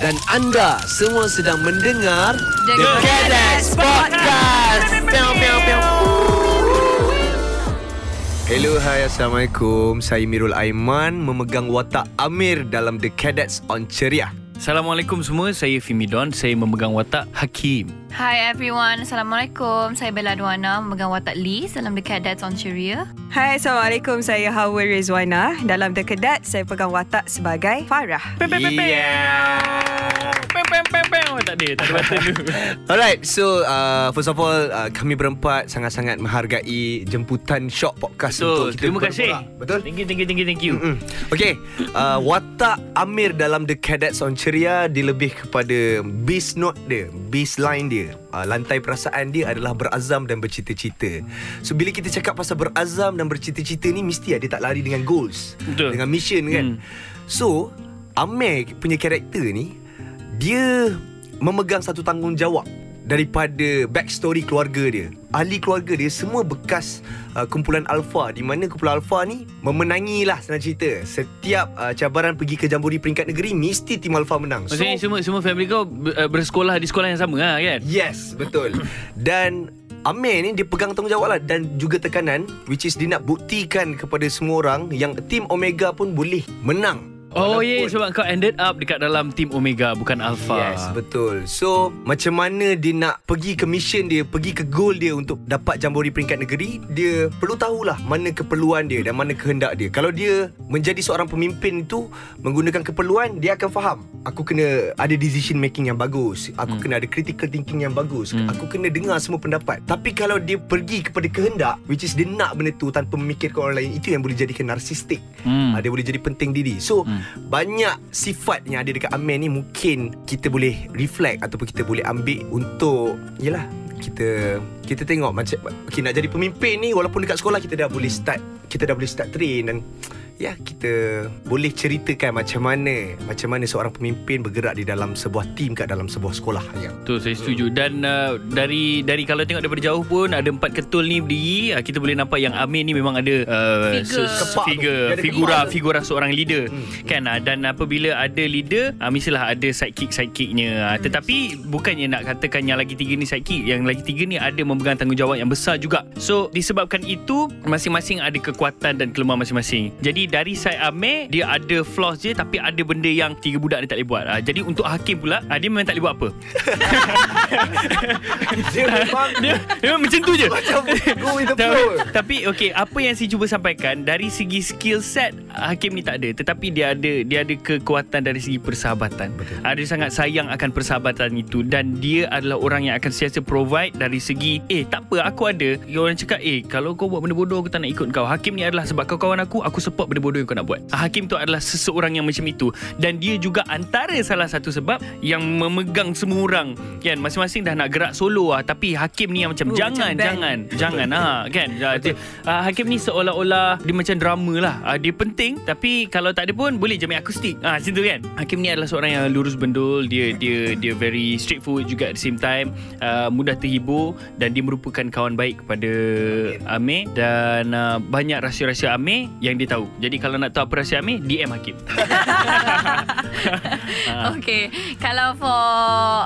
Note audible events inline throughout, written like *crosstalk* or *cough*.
Dan anda semua sedang mendengar The Cadets Podcast. Piau, piau, piau. Hello, hai, Assalamualaikum. Saya Mirul Aiman memegang watak Amir dalam The Cadets on Ceria. Assalamualaikum semua, saya Fimi Don. Saya memegang watak Hakim. Hi everyone, Assalamualaikum. Saya Bella Duana, memegang watak Lee dalam The Cadets on Ceria. Hai, Assalamualaikum. Saya Hawa Rizwana. Dalam The Cadet, saya pegang watak sebagai Farah. Pem, pem, pem, pem. Oh, tak ada, tak ada button tu. *laughs* Alright, so uh, first of all uh, kami berempat sangat-sangat menghargai jemputan Shock Podcast Betul, untuk kita terima kasih. Betul? Thank you, thank you, thank you, thank you. Mm. Okay, uh, watak Amir dalam The Cadets on Ceria dia lebih kepada base note dia, baseline dia. Uh, lantai perasaan dia adalah berazam dan bercita-cita. So bila kita cakap pasal berazam dan bercita-cita ni mesti ada tak lari dengan goals, Betul. dengan mission kan. Hmm. So Amir punya karakter ni dia memegang satu tanggungjawab daripada backstory keluarga dia. Ahli keluarga dia semua bekas uh, kumpulan Alpha di mana kumpulan Alpha ni memenangi lah senang cerita. Setiap uh, cabaran pergi ke jambori peringkat negeri mesti tim Alpha menang. Maksudnya semua semua family kau uh, bersekolah di sekolah yang sama lah kan? Yes, betul. Dan Amir ni dia pegang tanggungjawab lah dan juga tekanan which is dia nak buktikan kepada semua orang yang tim Omega pun boleh menang. Oh yeah, Walaupun- sebab kau ended up dekat dalam tim Omega bukan Alpha. Yes, betul. So, macam mana dia nak pergi ke mission dia, pergi ke goal dia untuk dapat jambori peringkat negeri, dia perlu tahulah mana keperluan dia dan mana kehendak dia. Kalau dia menjadi seorang pemimpin itu menggunakan keperluan, dia akan faham. Aku kena ada decision making yang bagus. Aku hmm. kena ada critical thinking yang bagus. Hmm. Aku kena dengar semua pendapat. Tapi kalau dia pergi kepada kehendak, which is dia nak benda tu tanpa memikirkan orang lain, itu yang boleh jadikan narsistik. Hmm. Ah, dia boleh jadi penting diri. So, Hmm. Banyak sifat yang ada dekat Amir ni mungkin kita boleh reflect ataupun kita boleh ambil untuk yalah kita kita tengok macam okay, nak jadi pemimpin ni walaupun dekat sekolah kita dah boleh start kita dah boleh start train dan ya kita boleh ceritakan macam mana macam mana seorang pemimpin bergerak di dalam sebuah team kat dalam sebuah sekolah ya. Betul saya setuju dan uh, dari dari kalau tengok daripada jauh pun ada empat ketul ni berdiri uh, kita boleh nampak yang Amir ni memang ada uh, Figure. Tu. figure figura tu. figura seorang leader Hmm. kan uh, dan apabila ada leader uh, mestilah ada sidekick sidekicknya uh, Hmm. tetapi bukannya nak katakan yang lagi tiga ni sidekick yang lagi tiga ni ada memegang tanggungjawab yang besar juga so disebabkan itu masing-masing ada kekuatan dan kelemahan masing-masing jadi dari side Amir dia ada flaws je tapi ada benda yang tiga budak ni tak boleh buat uh, jadi untuk Hakim pula uh, dia memang tak boleh buat apa *laughs* Dia memang dia, *laughs* dia memang macam tu je macam go with the flow. Tapi okey apa yang saya cuba sampaikan dari segi skill set Hakim ni tak ada tetapi dia ada dia ada kekuatan dari segi persahabatan. Betul. Ah, Dia sangat sayang akan persahabatan itu dan dia adalah orang yang akan sentiasa provide dari segi eh tak apa aku ada. Orang cakap eh kalau kau buat benda bodoh aku tak nak ikut kau. Hakim ni adalah sebab kau kawan aku aku support benda bodoh yang kau nak buat. Ah, Hakim tu adalah seseorang yang macam itu. Dan dia juga antara salah satu sebab yang memegang semua orang. Kan masing-masing dah nak gerak solo lah tapi Hakim ni yang macam Oh, jangan macam band. jangan *laughs* jangan. Ha kan? Ah, ah, Hakim ni seolah-olah dia macam drama lah. Ah, dia penting tapi kalau tak ada pun boleh je main akustik. Ah macam tu kan? Hakim ni adalah seorang yang lurus bendul. Dia dia dia very straightforward juga at the same time. Uh, mudah terhibur dan dia merupakan kawan baik kepada Amir. Dan uh, banyak rahsia-rahsia Amir yang dia tahu jadi kalau nak tahu apa rahsia Amir DM Hakim. *laughs* Okay, kalau for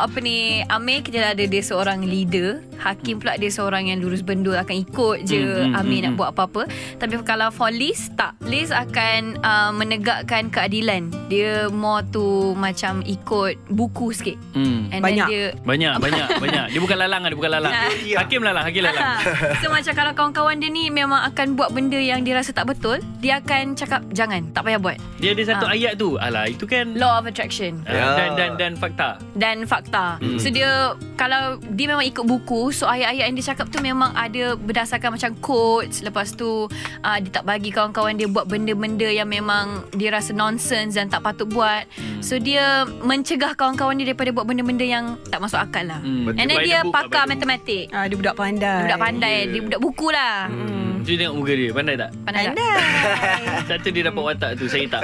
apa ni Amir kita ada dia seorang leader, Hakim pula dia seorang yang lurus bendul akan ikut je Hmm, hmm, Amir hmm, nak hmm. buat apa-apa. Tapi kalau for Liz tak, Liz akan uh, menegakkan keadilan. Dia more tu macam ikut buku sikit. hmm. And Banyak. then dia banyak banyak *laughs* banyak dia bukan lalang dia bukan lalang Ya. *laughs* Hakim lalang Hakim lalang *laughs* so macam kalau kawan-kawan dia ni memang akan buat benda yang dia rasa tak betul, dia akan cakap jangan, tak payah buat. Dia ada satu Ah. ayat tu. Alah, itu kan Law of attraction. uh, Ya. dan dan dan fakta. dan fakta. Hmm. So dia kalau dia memang ikut buku, so ayat-ayat yang dia cakap tu memang ada berdasarkan macam quotes. Lepas tu uh, dia tak bagi kawan-kawan dia buat benda-benda yang memang dia rasa nonsense dan tak patut buat. Hmm. So dia mencegah kawan-kawan dia daripada buat benda-benda yang tak masuk akal lah. Hmm. And then dia pakar matematik. Ah, dia budak pandai. Dia budak pandai, dia budak buku lah. Hmm. Cuba tengok muka dia. Pandai tak? Pandai tak? Pandai. *laughs* Satu dia dapat watak tu. Saya tak.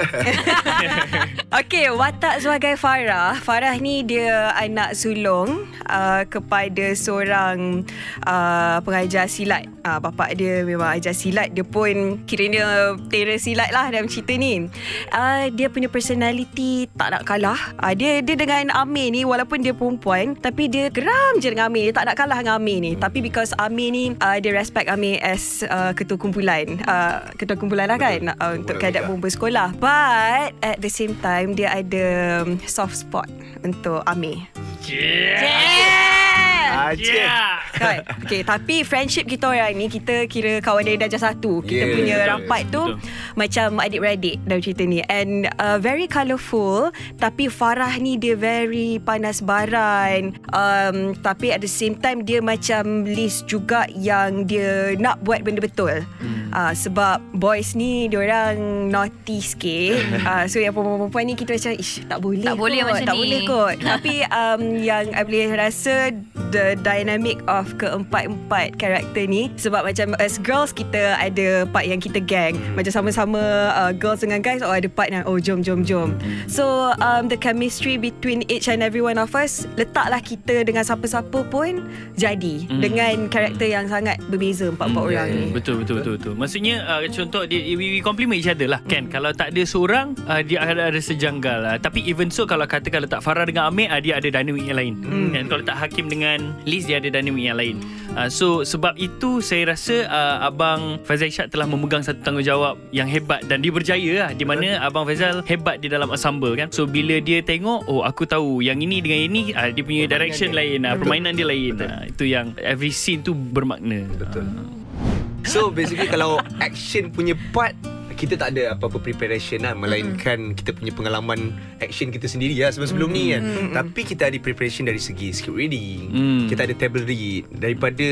*laughs* Okey, watak sebagai Farah. Farah ni dia anak sulung uh, kepada seorang uh, pengajar silat uh, Bapak dia memang ajar silat Dia pun kiranya Tera silat lah dalam cerita ni uh, Dia punya personality Tak nak kalah uh, Dia dia dengan Amir ni Walaupun dia perempuan Tapi dia geram je dengan Amir Dia tak nak kalah dengan Amir ni Tapi because Amir ni uh, Dia respect Amir as uh, ketua kumpulan uh, Ketua kumpulan lah kan uh, Untuk juga. bomba sekolah But at the same time Dia ada um, soft spot Untuk Amir Ah, cik. Yeah. Kan? Okay, Tapi friendship kita orang ni Kita kira kawan dari darjah satu. Kita Yeah, punya rapat tu Betul. Macam adik-beradik dalam cerita ni. And uh, very colourful Tapi Farah ni dia very panas baran. Um, Tapi at the same time Dia macam list juga Yang dia nak buat benda betul. Hmm. Uh, Sebab boys ni Diorang naughty sikit uh, *laughs* So yang perempuan-perempuan ni Kita macam Ish tak boleh Tak boleh kot, macam Tak ni." boleh kot *laughs* Tapi um, yang I boleh rasa The dynamic of keempat-empat karakter ni Sebab macam as girls Kita ada part yang kita gang Macam sama-sama uh, girls dengan guys Oh ada part yang Oh jom jom jom So um, the chemistry between each and every one of us Letaklah kita dengan siapa-siapa pun Jadi Hmm. Dengan karakter yang sangat berbeza Empat-empat orang yeah, ni. Betul betul betul betul. Maksudnya uh, contoh dia we, we compliment each other lah kan. Kalau tak ada seorang uh, dia ada ada sejanggal lah. Tapi even so kalau katakan letak Farah dengan Amir uh, dia ada dynamic yang lain. Kan kalau tak Hakim dengan Liz dia ada dynamic yang lain. Uh, so sebab itu saya rasa uh, abang Faizal Ishak telah memegang satu tanggungjawab yang hebat dan dia berjaya lah di mana abang Faizal hebat di dalam ensemble kan. So bila dia tengok oh aku tahu yang ini dengan ini uh, dia punya Permainan direction dia. lain, uh, permainan dia lain. Uh, itu yang every scene tu bermakna. Betul. So basically kalau action punya part kita tak ada apa-apa preparation lah. Melainkan kita punya pengalaman action kita sendiri lah sebelum-sebelum ni kan. Tapi kita ada preparation dari segi script reading. Mm. Kita ada table read. Daripada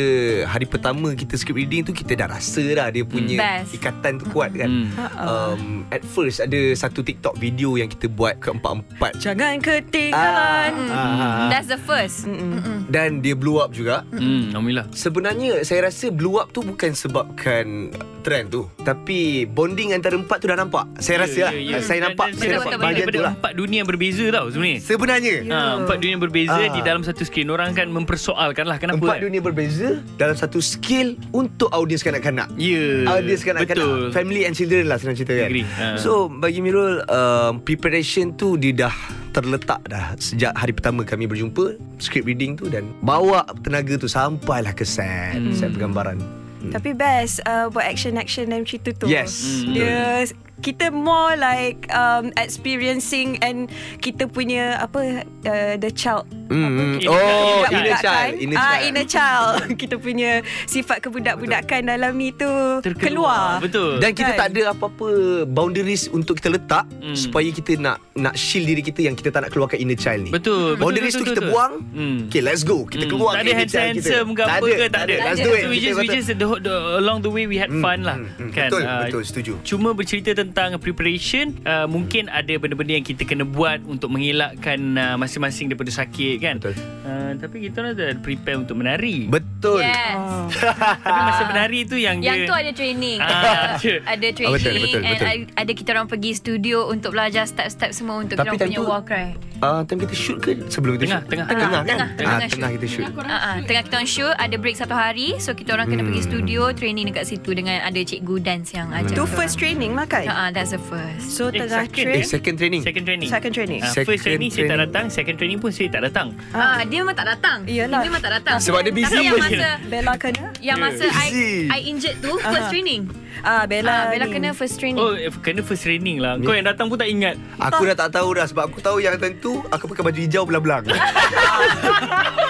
hari pertama kita script reading tu Kita dah rasa dah dia punya Best. ikatan tu kuat kan. Mm. um, At first ada satu TikTok video yang kita buat keempat-empat. Jangan ketinggalan. Ah. The first. Mm-mm. Dan dia blow up juga Hmm, Alhamdulillah. Sebenarnya saya rasa blow up tu bukan sebabkan trend tu Tapi bonding antara empat tu dah nampak Saya rasa lah Saya Dan- nampak dan Saya saya nampak bahagian tu lah empat dunia yang berbeza tau sebenarnya. Sebenarnya Ya. Ha, empat dunia yang berbeza Ah. di dalam satu skrin orang kan mempersoalkan lah kenapa Empat kan? dunia berbeza Dalam satu skill Untuk audiens kanak-kanak Ya. Audiens Betul. kanak-kanak Family and children lah senang cerita kan Agree. Ha. So bagi Mirul um, Preparation tu Dia dah terletak dah Sejak hari pertama kami berjumpa Script reading tu Dan bawa tenaga tu Sampailah ke set Hmm. Set pergambaran Hmm. Tapi best uh, Buat action-action dalam cerita tu Yes. Hmm. Dia Kita more like um, Experiencing And Kita punya Apa uh, The child Mm, Inner Oh child, inner child Inner ah, child Inner child *laughs* Kita punya Sifat kebudak-budakan Dalam ni tu Terkeluar. Keluar Betul. Dan kita Kan? tak ada apa-apa boundaries untuk kita letak Hmm. supaya kita nak nak shield diri kita yang kita tak nak keluarkan inner child ni. Betul, betul, Boundaries betul, tu betul, kita betul. buang. Hmm. Okay, let's go. Kita Hmm. keluar Tak ada handsome ke apa ke Tak ada Let's do it. So we just, we just the, the, Along the way we had Hmm, fun lah hmm, hmm. kan? Betul, Ah, betul, setuju. Cuma bercerita tentang preparation uh, Mungkin ada benda-benda yang kita kena buat Untuk mengelakkan uh, masing-masing daripada sakit kan Betul. Uh, Tapi kita orang dah prepare untuk menari Betul. Yes. oh. *laughs* Tapi masa menari tu yang Yang dia tu ada training. Ah, *laughs* ada training Ah, betul, betul, and betul. ada- kita orang pergi studio untuk belajar step-step semua untuk Tapi kita orang punya tu- war cry. Ah, time kita shoot ke sebelum kita Tengah, shoot? tengah. Tengah, kan? Tengah, ah, tengah tengah kita shoot. Uh, uh, tengah kita orang shoot Ada break satu hari So kita orang kena Hmm. pergi studio Training dekat situ Dengan ada cikgu dance Yang ajar Tu kita first training lah kan uh, uh, That's the first So Eh, tengah second, Eh, train second training. Second training Second training Ah, Second First training saya tak training. datang Second training pun saya tak datang Ah, Dia memang tak datang Iyalah. Dia memang tak datang Sebab dia busy Tapi yang masa Bella kena Yang masa I, Busy. I injured tu First Aha. training Ah Bella Ah, Bella ni. kena first training Oh eh, kena first training lah Kau yang datang pun tak ingat Aku dah tak tahu dah sebab aku tahu yang tentu aku pakai baju hijau belang-belang. *laughs*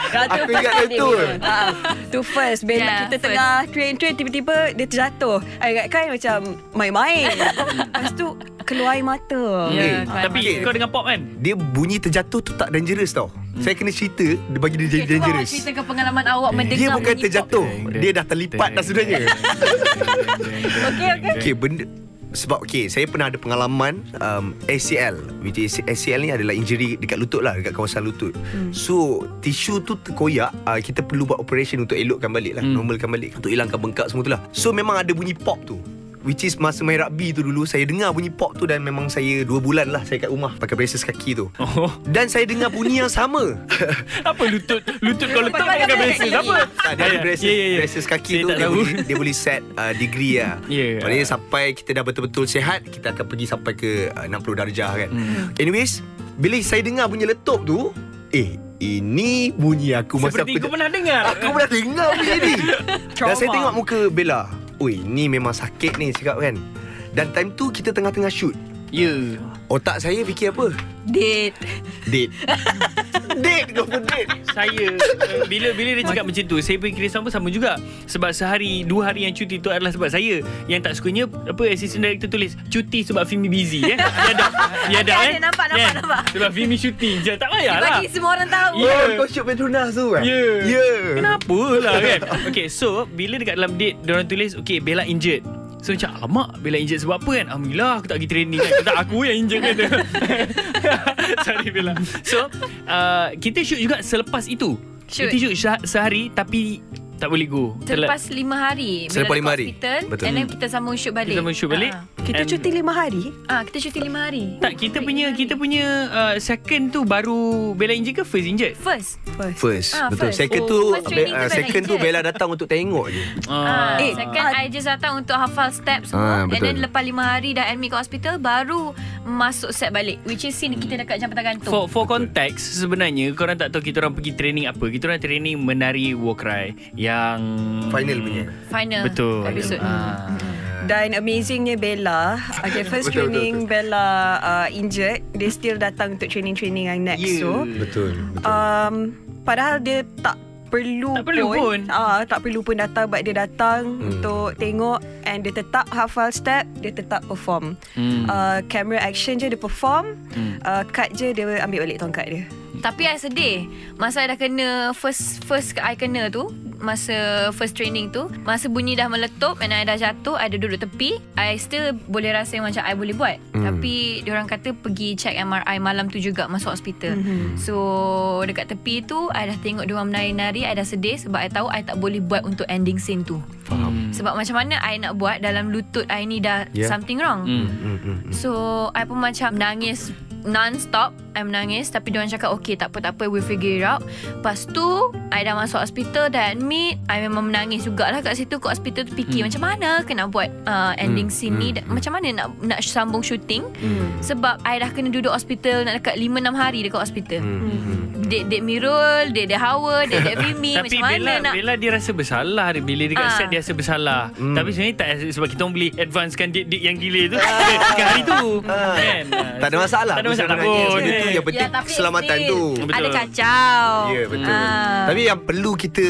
Ah, Aku ingat training. betul. Ah, tu first Bella Yeah, kita first. tengah train-train tiba-tiba dia terjatuh. I ingat kan macam main-main. *laughs* Lepas tu keluar air mata. Ya, Eh, Tapi Okay. kau dengan pop kan Dia bunyi terjatuh tu tak dangerous tau. Saya kena cerita dia bagi dia jadi Okay, cuba dangerous. ceritakan pengalaman awak mendengar Dia bukan terjatuh. Dia dah terlipat dah sebenarnya. *laughs* Okey okey. Okay, benda sebab okay, saya pernah ada pengalaman um, ACL which is ACL ni adalah injury dekat lutut lah dekat kawasan lutut. Hmm. So tisu tu terkoyak, uh, kita perlu buat operation untuk elokkan balik lah, Hmm. normalkan balik untuk hilangkan bengkak semua tu lah. So memang ada bunyi pop tu. Which is masa main rugby tu dulu Saya dengar bunyi pop tu Dan memang saya Dua bulan lah Saya kat rumah Pakai braces kaki tu Oh, Dan saya dengar bunyi yang sama *laughs* apa lutut lutut kau letak Pakai braces braces apa? Tak, dari Ah, braces, ya, ya, ya. braces kaki Saya tu dia boleh, dia boleh set uh, degree lah. Ya. Maknanya sampai kita dah betul-betul sihat, kita akan pergi sampai ke uh, 60 darjah kan. Hmm. Anyways, bila saya dengar bunyi letup tu, eh ini bunyi aku masa Seperti aku kau pernah dengar. Aku pernah dengar bunyi ni. *laughs* Dan saya tengok muka Bella. Oi, ni memang sakit ni cakap kan. Dan time tu kita tengah-tengah shoot. Ya. Otak saya fikir apa? Date. Date. *laughs* date kau pun date. Saya bila bila dia cakap macam tu, saya fikir sama sama juga. Sebab sehari dua hari yang cuti tu adalah sebab saya. Yang tak sukanya apa assistant director tulis cuti sebab Fimi busy eh. Dia ada dia ada Ada, eh. nampak, nampak, Kan? nampak. Sebab Fimi syuting je tak Dia payahlah. bagi semua orang tahu. Ya. Oh, kau shoot Petronas tu kan? Ya. Ya. Kenapa lah kan Okay so Bila dekat dalam date Diorang tulis Okay Bella injured So macam Alamak Bella injured sebab apa kan? Alhamdulillah aku tak pergi training kan. Tak aku yang injured *laughs* kan Sorry Bella. So uh, Kita shoot juga selepas itu. Shoot. Kita shoot seh- sehari Tapi Tak boleh go Selepas lima hari Selepas lima hari. hospital, Betul. And then kita sambung shoot balik Kita sambung shoot balik. Ah. Kita And- cuti lima hari. Ah, kita cuti lima hari Tak kita punya Kita punya uh, Second tu baru Bella injured ke first injured First First, Ah, betul. first. Second Oh, tu first training uh, second tu. Bella datang untuk tengok je. Ah, Eh, second ah. I just datang untuk hafal step Ah, semua And then lepas lima hari dah admit ke hospital Baru masuk set balik Which is scene kita dekat jambatan gantung For for context sebenarnya korang tak tahu kita orang pergi training apa. Kita orang training menari war cry yang Final punya. Final Betul. episode Ah. Dan amazingnya Bella Okay first Betul, betul, training Bella uh, injured Dia still datang untuk training-training yang next Ya. tu Betul. um, Padahal dia tak perlu Tak perlu pun. Ah, tak perlu pun datang But dia datang hmm. untuk tengok And dia tetap hafal step Dia tetap perform Hmm. uh, Camera action je dia perform Hmm. uh, Cut je dia ambil balik tongkat dia Tapi I sedih Masa I dah kena First first I kena tu Masa first training tu Masa bunyi dah meletup And I dah jatuh I dah duduk tepi I still boleh rasa macam I boleh buat Hmm. Tapi Diorang kata Pergi check MRI Malam tu juga Masuk hospital Mhm. So Dekat tepi tu I dah tengok diorang menari-nari I dah sedih Sebab I tahu I tak boleh buat Untuk ending scene tu Faham. Sebab macam mana I nak buat Dalam lutut I ni dah Yeah. Something wrong Hmm. Hmm, hmm, hmm. So I pun macam Nangis Non-stop I menangis Tapi diorang cakap Okay tak apa tak apa We'll figure it out Lepas tu I dah masuk hospital Dah admit I memang menangis jugalah Kat situ kat hospital tu fikir Hmm. Macam mana Kena buat uh, Ending Hmm, scene ni hmm, Da- Macam mana nak Nak sambung shooting hmm. Sebab I dah kena duduk hospital Nak dekat 5-6 hari Dekat hospital Hmm, hmm. Dek-dek Mirul Dek-dek Hawa Dek-dek Vimi *laughs* Tapi Macam mana Bella, nak Bella dia rasa bersalah dia. Bila dekat Ah. set dia rasa bersalah Hmm. Tapi sebenarnya tak Sebab kita orang boleh Advancekan date-date yang gila tu Tiga hari tu Ah. kan? Tak ada masalah Tak ada masalah pun Tu eh. yang penting tapi keselamatan tu. Betul. Ada kacau Ya betul Ah. Tapi yang perlu kita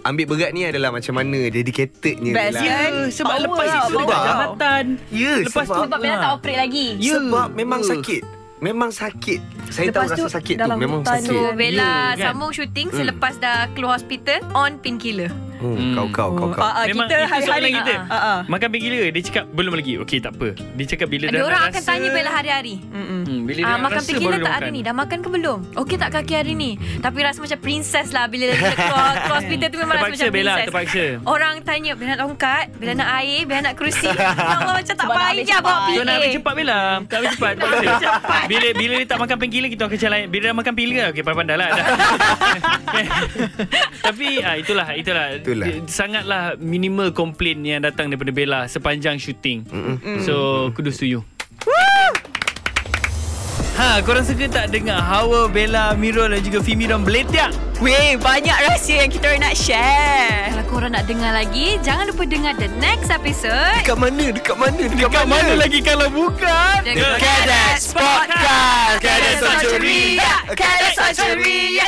Ambil berat ni adalah Macam mana Dedicatednya Best, lah. kan? Ya, sebab Power lepas lah, itu dekat power. jambatan Ya Lepas tu sebab, Sebab Bella tak operate lagi Ya. Sebab memang Uh. sakit Memang sakit Saya Lepas tahu tu, rasa sakit tu Memang sakit Kan? Bella Ya, kan? sambung shooting Hmm. Selepas dah keluar hospital On painkiller Hmm. Kau kau kau kau. Ah, ah, Memang kita itu soalan hari-hari kita. Ah, ah. Makan pergi gila. Dia cakap belum lagi. Okey tak apa. Dia cakap bila dah Dia orang akan rasa- tanya Bella hari-hari. Hmm, Bila dia Ah, nak makan rasa dia tak hari ni? Dah makan ke belum? Okey tak kaki hari ni? Tapi rasa macam princess lah. Bila dia keluar, hospital tu Memang rasa Terpaksa macam Bella princess. Terpaksa. Orang tanya Bila nak tongkat Bila nak air? Bila nak kerusi? *laughs* Ya Allah macam tak payah bawa cepat. So nak habis PA. cepat Bella. Tak habis cepat. Bila bila dia tak makan painkiller Kita orang kecil lain. Bila dah makan painkiller Okey pandai-pandai lah. Dah. *laughs* *laughs* Tapi ah, itulah Itulah, Itulah. Sangatlah minimal komplain Yang datang daripada Bella Sepanjang syuting Mm-mm. So kudos to you. Ha, korang suka tak dengar Hawa, Bella, Mirul dan juga Fimi dan Beletiak? Weh, banyak rahsia yang kita nak share. Kalau korang nak dengar lagi Jangan lupa dengar the next episode. Dekat mana? Dekat mana? Dekat, Dekat mana? lagi kalau bukan? The Cadets Podcast Cadets Sanctuary Cadets Sanctuary.